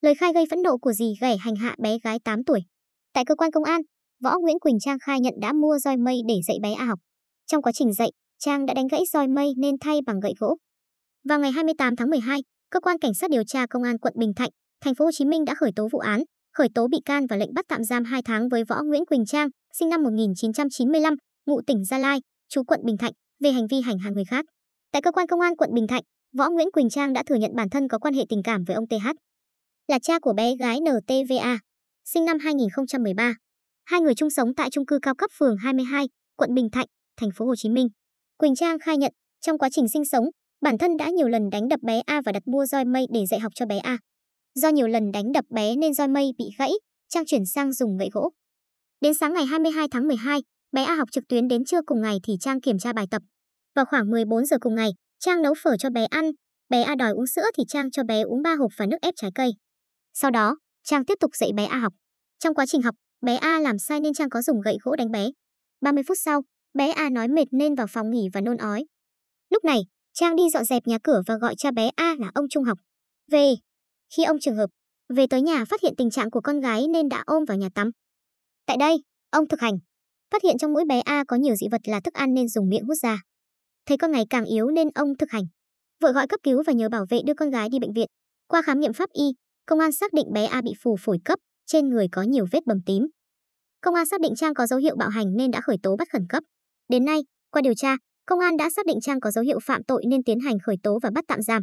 Lời khai gây phẫn nộ của dì ghẻ hành hạ bé gái 8 tuổi. Tại cơ quan công an, Võ Nguyễn Quỳnh Trang khai nhận đã mua roi mây để dạy bé A học. Trong quá trình dạy, Trang đã đánh gãy roi mây nên thay bằng gậy gỗ. Vào ngày 28 tháng 12, cơ quan cảnh sát điều tra công an quận Bình Thạnh, thành phố Hồ Chí Minh đã khởi tố vụ án, khởi tố bị can và lệnh bắt tạm giam 2 tháng với Võ Nguyễn Quỳnh Trang, sinh năm 1995, ngụ tỉnh Gia Lai, trú quận Bình Thạnh, về hành vi hành hạ người khác. Tại cơ quan công an quận Bình Thạnh, Võ Nguyễn Quỳnh Trang đã thừa nhận bản thân có quan hệ tình cảm với ông TH, là cha của bé gái NTVA, sinh năm 2013. Hai người chung sống tại chung cư cao cấp phường 22, quận Bình Thạnh, thành phố Hồ Chí Minh. Quỳnh Trang khai nhận, trong quá trình sinh sống, bản thân đã nhiều lần đánh đập bé A và đặt mua roi mây để dạy học cho bé A. Do nhiều lần đánh đập bé nên roi mây bị gãy, Trang chuyển sang dùng gậy gỗ. Đến sáng ngày 22 tháng 12, bé A học trực tuyến đến trưa cùng ngày thì Trang kiểm tra bài tập. Vào khoảng 14 giờ cùng ngày, Trang nấu phở cho bé ăn, bé A đòi uống sữa thì Trang cho bé uống 3 hộp và nước ép trái cây. Sau đó, Trang tiếp tục dạy bé A học. Trong quá trình học, bé A làm sai nên Trang có dùng gậy gỗ đánh bé. 30 phút sau, bé A nói mệt nên vào phòng nghỉ và nôn ói. Lúc này, Trang đi dọn dẹp nhà cửa và gọi cha bé A là ông Trung học. Về, khi ông trường hợp, về tới nhà phát hiện tình trạng của con gái nên đã ôm vào nhà tắm. Tại đây, ông thực hành, phát hiện trong mũi bé A có nhiều dị vật là thức ăn nên dùng miệng hút ra. Thấy con ngày càng yếu nên ông thực hành. Vợ gọi cấp cứu và nhờ bảo vệ đưa con gái đi bệnh viện. Qua khám nghiệm pháp y, công an xác định bé A bị phù phổi cấp, trên người có nhiều vết bầm tím. Công an xác định Trang có dấu hiệu bạo hành nên đã khởi tố bắt khẩn cấp. Đến nay, qua điều tra, công an đã xác định Trang có dấu hiệu phạm tội nên tiến hành khởi tố và bắt tạm giam.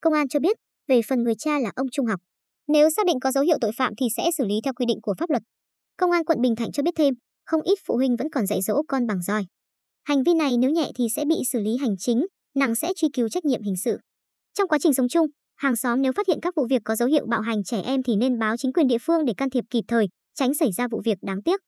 Công an cho biết, về phần người cha là ông Trung học, nếu xác định có dấu hiệu tội phạm thì sẽ xử lý theo quy định của pháp luật. Công an quận Bình Thạnh cho biết thêm, không ít phụ huynh vẫn còn dạy dỗ con bằng roi. Hành vi này nếu nhẹ thì sẽ bị xử lý hành chính, nặng sẽ truy cứu trách nhiệm hình sự. Trong quá trình sống chung, hàng xóm nếu phát hiện các vụ việc có dấu hiệu bạo hành trẻ em thì nên báo chính quyền địa phương để can thiệp kịp thời, tránh xảy ra vụ việc đáng tiếc.